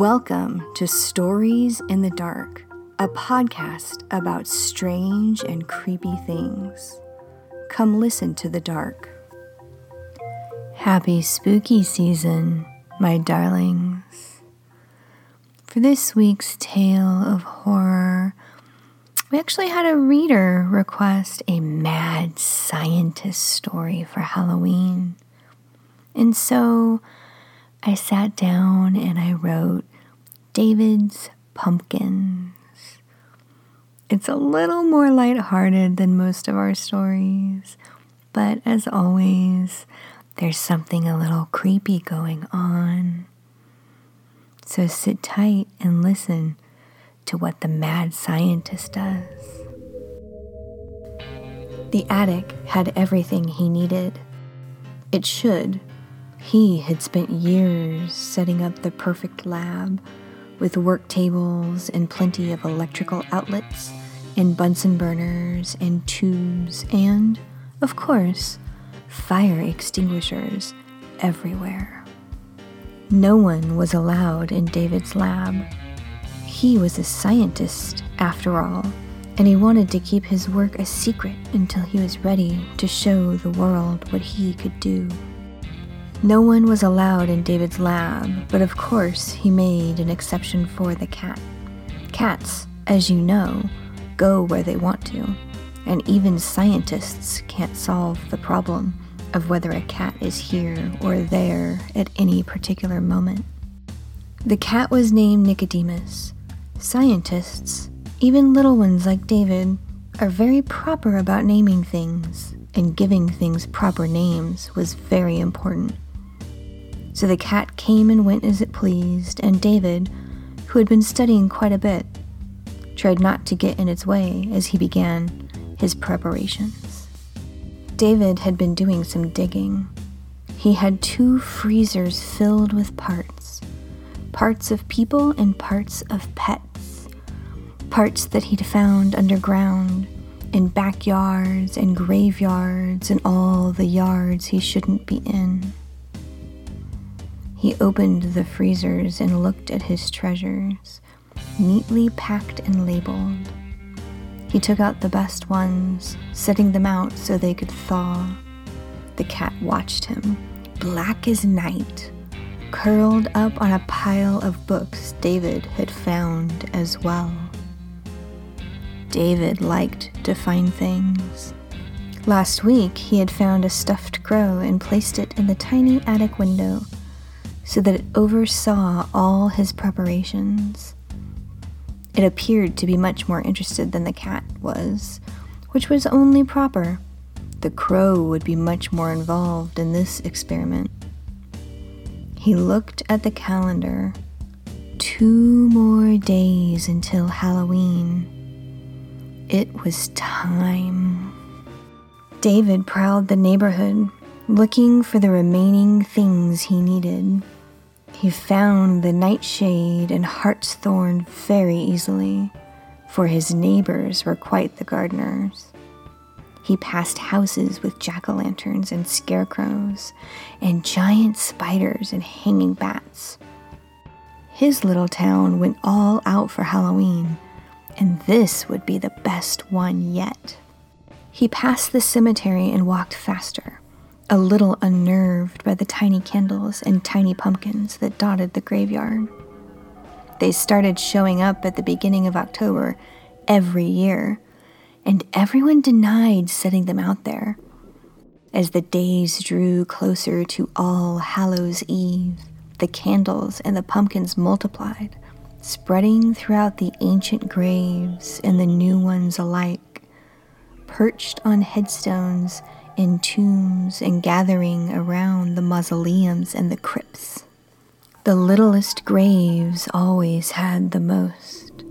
Welcome to Stories in the Dark, a podcast about strange and creepy things. Come listen to the dark. Happy spooky season, my darlings. For this week's tale of horror, we actually had a reader request a mad scientist story for Halloween. And so I sat down and I wrote David's Pumpkins. It's a little more lighthearted than most of our stories, but as always, there's something a little creepy going on. So sit tight and listen to what the mad scientist does. The attic had everything he needed. It should he had spent years setting up the perfect lab with work tables and plenty of electrical outlets and Bunsen burners and tubes and, of course, fire extinguishers everywhere. No one was allowed in David's lab. He was a scientist, after all, and he wanted to keep his work a secret until he was ready to show the world what he could do. No one was allowed in David's lab, but of course he made an exception for the cat. Cats, as you know, go where they want to, and even scientists can't solve the problem of whether a cat is here or there at any particular moment. The cat was named Nicodemus. Scientists, even little ones like David, are very proper about naming things, and giving things proper names was very important. So the cat came and went as it pleased, and David, who had been studying quite a bit, tried not to get in its way as he began his preparations. David had been doing some digging. He had two freezers filled with parts parts of people and parts of pets, parts that he'd found underground in backyards and graveyards and all the yards he shouldn't be in. He opened the freezers and looked at his treasures, neatly packed and labeled. He took out the best ones, setting them out so they could thaw. The cat watched him, black as night, curled up on a pile of books David had found as well. David liked to find things. Last week, he had found a stuffed crow and placed it in the tiny attic window so that it oversaw all his preparations. It appeared to be much more interested than the cat was, which was only proper. The crow would be much more involved in this experiment. He looked at the calendar. Two more days until Halloween. It was time. David prowled the neighborhood, looking for the remaining things he needed. He found the nightshade and hartshorn very easily, for his neighbors were quite the gardeners. He passed houses with jack o' lanterns and scarecrows, and giant spiders and hanging bats. His little town went all out for Halloween, and this would be the best one yet. He passed the cemetery and walked faster a little unnerved by the tiny candles and tiny pumpkins that dotted the graveyard. They started showing up at the beginning of October every year, and everyone denied setting them out there. As the days drew closer to All Hallows Eve, the candles and the pumpkins multiplied, spreading throughout the ancient graves and the new ones alike, perched on headstones in tombs and gathering around the mausoleums and the crypts. The littlest graves always had the most.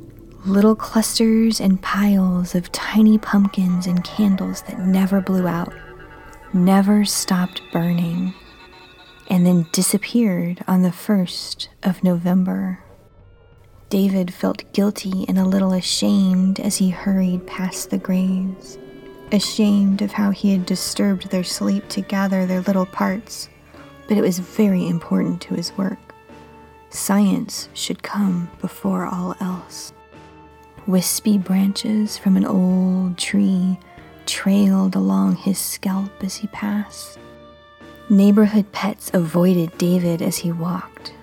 Little clusters and piles of tiny pumpkins and candles that never blew out, never stopped burning, and then disappeared on the 1st of November. David felt guilty and a little ashamed as he hurried past the graves ashamed of how he had disturbed their sleep to gather their little parts, but it was very important to his work. Science should come before all else. Wispy branches from an old tree trailed along his scalp as he passed. Neighborhood pets avoided David as he walked.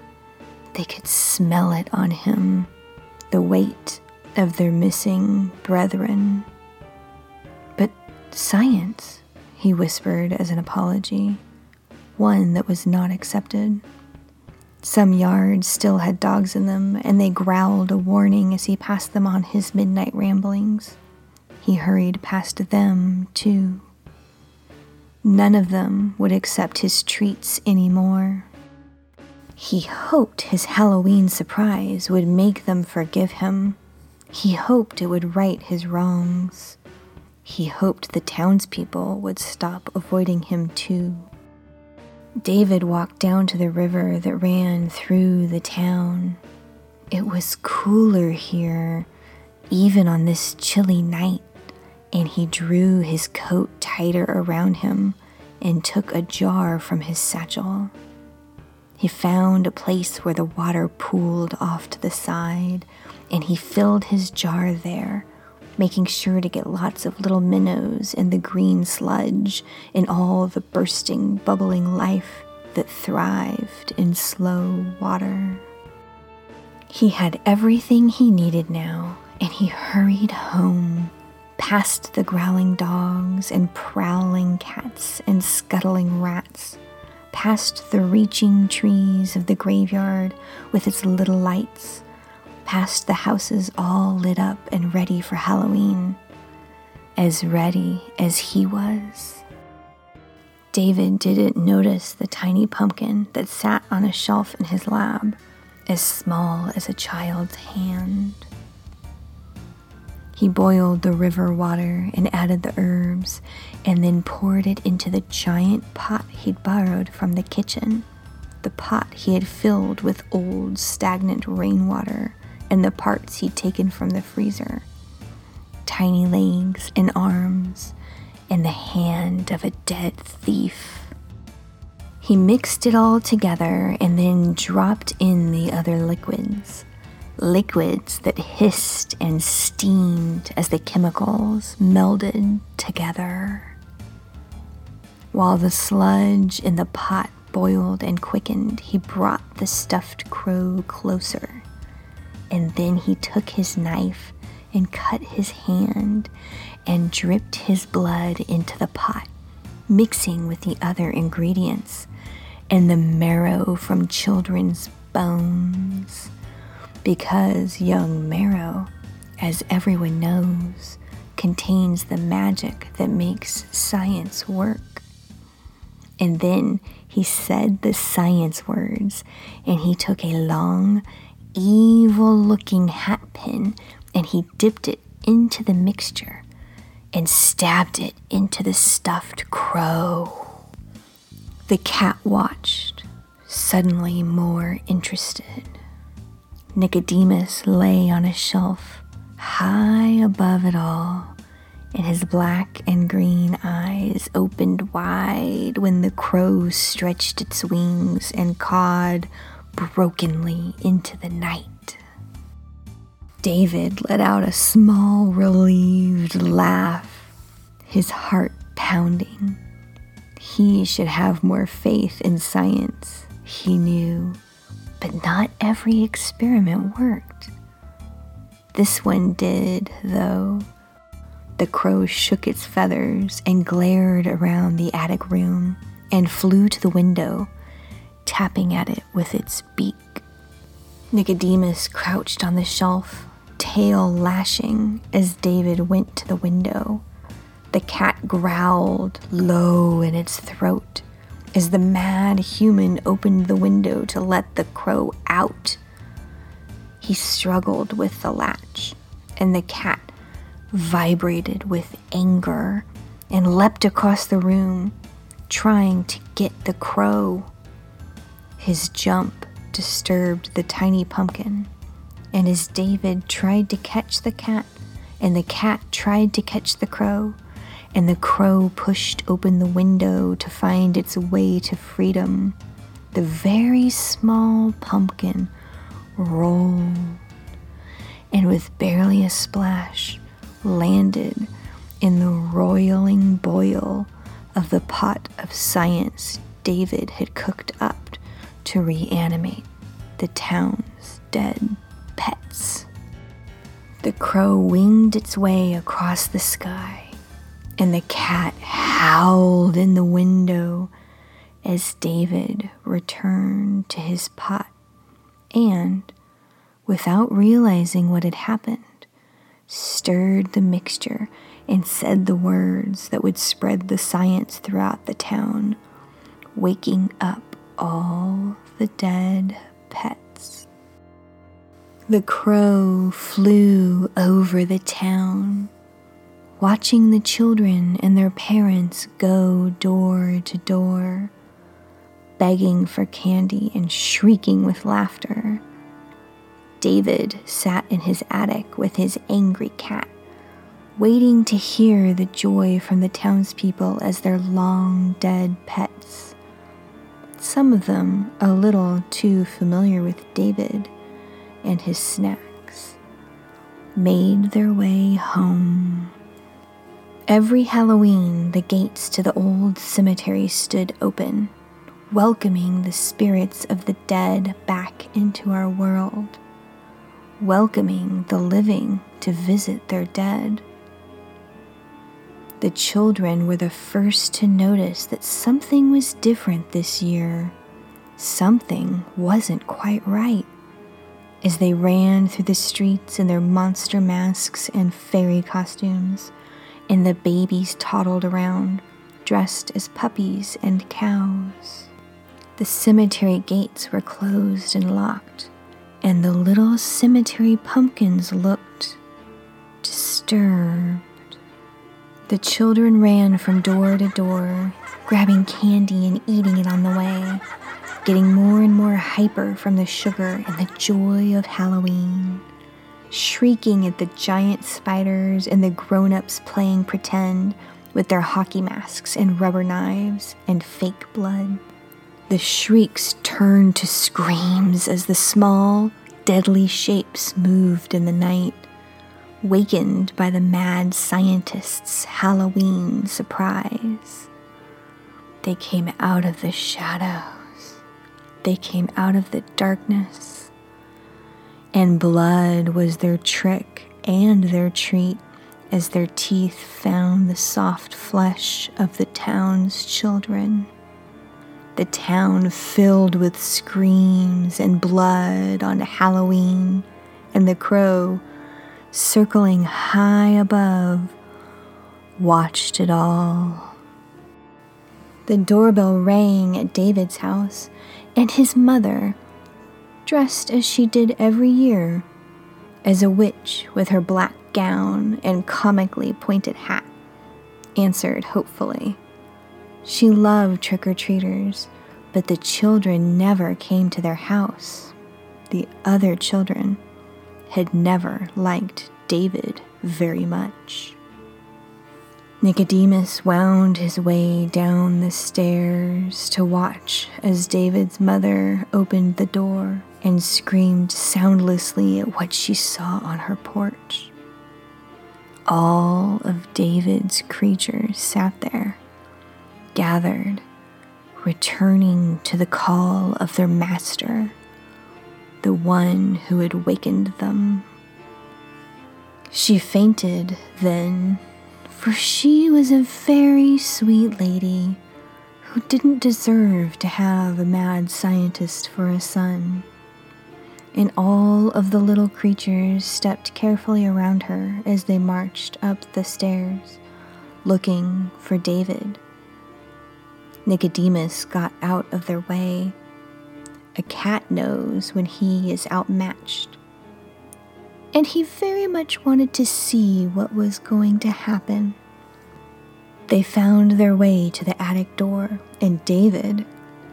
They could smell it on him, the weight of their missing brethren. Science, he whispered as an apology, one that was not accepted. Some yards still had dogs in them, and they growled a warning as he passed them on his midnight ramblings. He hurried past them, too. None of them would accept his treats anymore. He hoped his Halloween surprise would make them forgive him. He hoped it would right his wrongs. He hoped the townspeople would stop avoiding him too. David walked down to the river that ran through the town. It was cooler here, even on this chilly night, and he drew his coat tighter around him and took a jar from his satchel. He found a place where the water pooled off to the side, and he filled his jar there making sure to get lots of little minnows in the green sludge in all the bursting, bubbling life that thrived in slow water. He had everything he needed now, and he hurried home, past the growling dogs and prowling cats and scuttling rats, past the reaching trees of the graveyard with its little lights past the houses all lit up and ready for Halloween, as ready as he was. David didn't notice the tiny pumpkin that sat on a shelf in his lab, as small as a child's hand. He boiled the river water and added the herbs, and then poured it into the giant pot he'd borrowed from the kitchen, the pot he had filled with old, stagnant rainwater and the parts he'd taken from the freezer tiny legs and arms, and the hand of a dead thief. He mixed it all together and then dropped in the other liquids. Liquids that hissed and steamed as the chemicals melded together. While the sludge in the pot boiled and quickened, he brought the stuffed crow closer and then he took his knife and cut his hand and dripped his blood into the pot, mixing with the other ingredients and the marrow from children's bones. Because young marrow, as everyone knows, contains the magic that makes science work. And then he said the science words, and he took a long evil looking hat pin and he dipped it into the mixture and stabbed it into the stuffed crow. The cat watched, suddenly more interested. Nicodemus lay on a shelf high above it all, and his black and green eyes opened wide when the crow stretched its wings and cawed brokenly into the night. David let out a small, relieved laugh, his heart pounding. He should have more faith in science, he knew, but not every experiment worked. This one did, though. The crow shook its feathers and glared around the attic room and flew to the window tapping at it with its beak. Nicodemus crouched on the shelf, tail lashing as David went to the window. The cat growled low in its throat as the mad human opened the window to let the crow out. He struggled with the latch, and the cat vibrated with anger and leapt across the room, trying to get the crow. His jump disturbed the tiny pumpkin, and as David tried to catch the cat, and the cat tried to catch the crow, and the crow pushed open the window to find its way to freedom, the very small pumpkin rolled, and with barely a splash, landed in the roiling boil of the pot of science David had cooked up to reanimate the town's dead pets. The crow winged its way across the sky, and the cat howled in the window as David returned to his pot and, without realizing what had happened, stirred the mixture and said the words that would spread the science throughout the town, waking up all the dead pets. The crow flew over the town, watching the children and their parents go door to door, begging for candy and shrieking with laughter. David sat in his attic with his angry cat waiting to hear the joy from the townspeople as their long dead pets. Some of them a little too familiar with David and his snacks, made their way home. Every Halloween, the gates to the old cemetery stood open, welcoming the spirits of the dead back into our world, welcoming the living to visit their dead. The children were the first to notice that something was different this year. Something wasn't quite right. As they ran through the streets in their monster masks and fairy costumes, and the babies toddled around, dressed as puppies and cows. The cemetery gates were closed and locked, and the little cemetery pumpkins looked disturbed. The children ran from door to door, grabbing candy and eating it on the way, getting more and more hyper from the sugar and the joy of Halloween, shrieking at the giant spiders and the grown ups playing pretend with their hockey masks and rubber knives and fake blood. The shrieks turned to screams as the small, deadly shapes moved in the night wakened by the mad scientist's Halloween surprise. They came out of the shadows, they came out of the darkness, and blood was their trick and their treat as their teeth found the soft flesh of the town's children. The town filled with screams and blood on Halloween, and the crow circling high above, watched it all. The doorbell rang at David's house, and his mother, dressed as she did every year, as a witch with her black gown and comically pointed hat, answered hopefully. She loved trick or treaters, but the children never came to their house. The other children had never liked David very much. Nicodemus wound his way down the stairs to watch as David's mother opened the door and screamed soundlessly at what she saw on her porch. All of David's creatures sat there, gathered, returning to the call of their master the one who had wakened them. She fainted then, for she was a very sweet lady who didn't deserve to have a mad scientist for a son. And all of the little creatures stepped carefully around her as they marched up the stairs, looking for David. Nicodemus got out of their way a cat knows when he is outmatched. And he very much wanted to see what was going to happen. They found their way to the attic door, and David,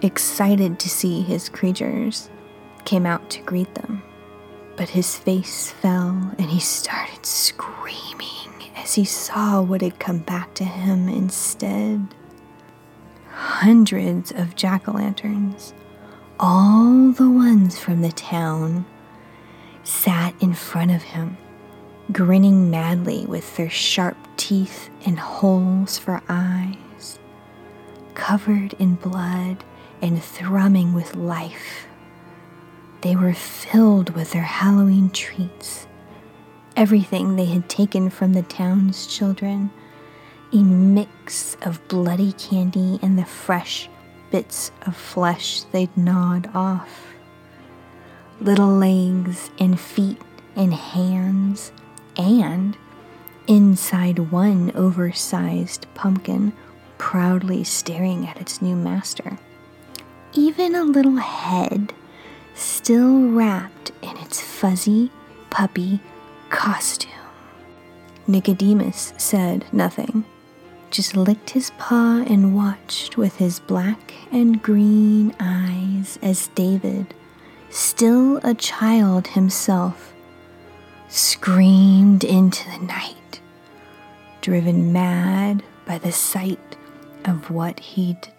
excited to see his creatures, came out to greet them. But his face fell and he started screaming as he saw what had come back to him instead. Hundreds of jack o' lanterns all the ones from the town sat in front of him, grinning madly with their sharp teeth and holes for eyes, covered in blood and thrumming with life. They were filled with their Halloween treats, everything they had taken from the town's children, a mix of bloody candy and the fresh bits of flesh they'd gnawed off. Little legs and feet and hands, and inside one oversized pumpkin proudly staring at its new master. Even a little head still wrapped in its fuzzy puppy costume. Nicodemus said nothing just licked his paw and watched with his black and green eyes as David, still a child himself, screamed into the night, driven mad by the sight of what he'd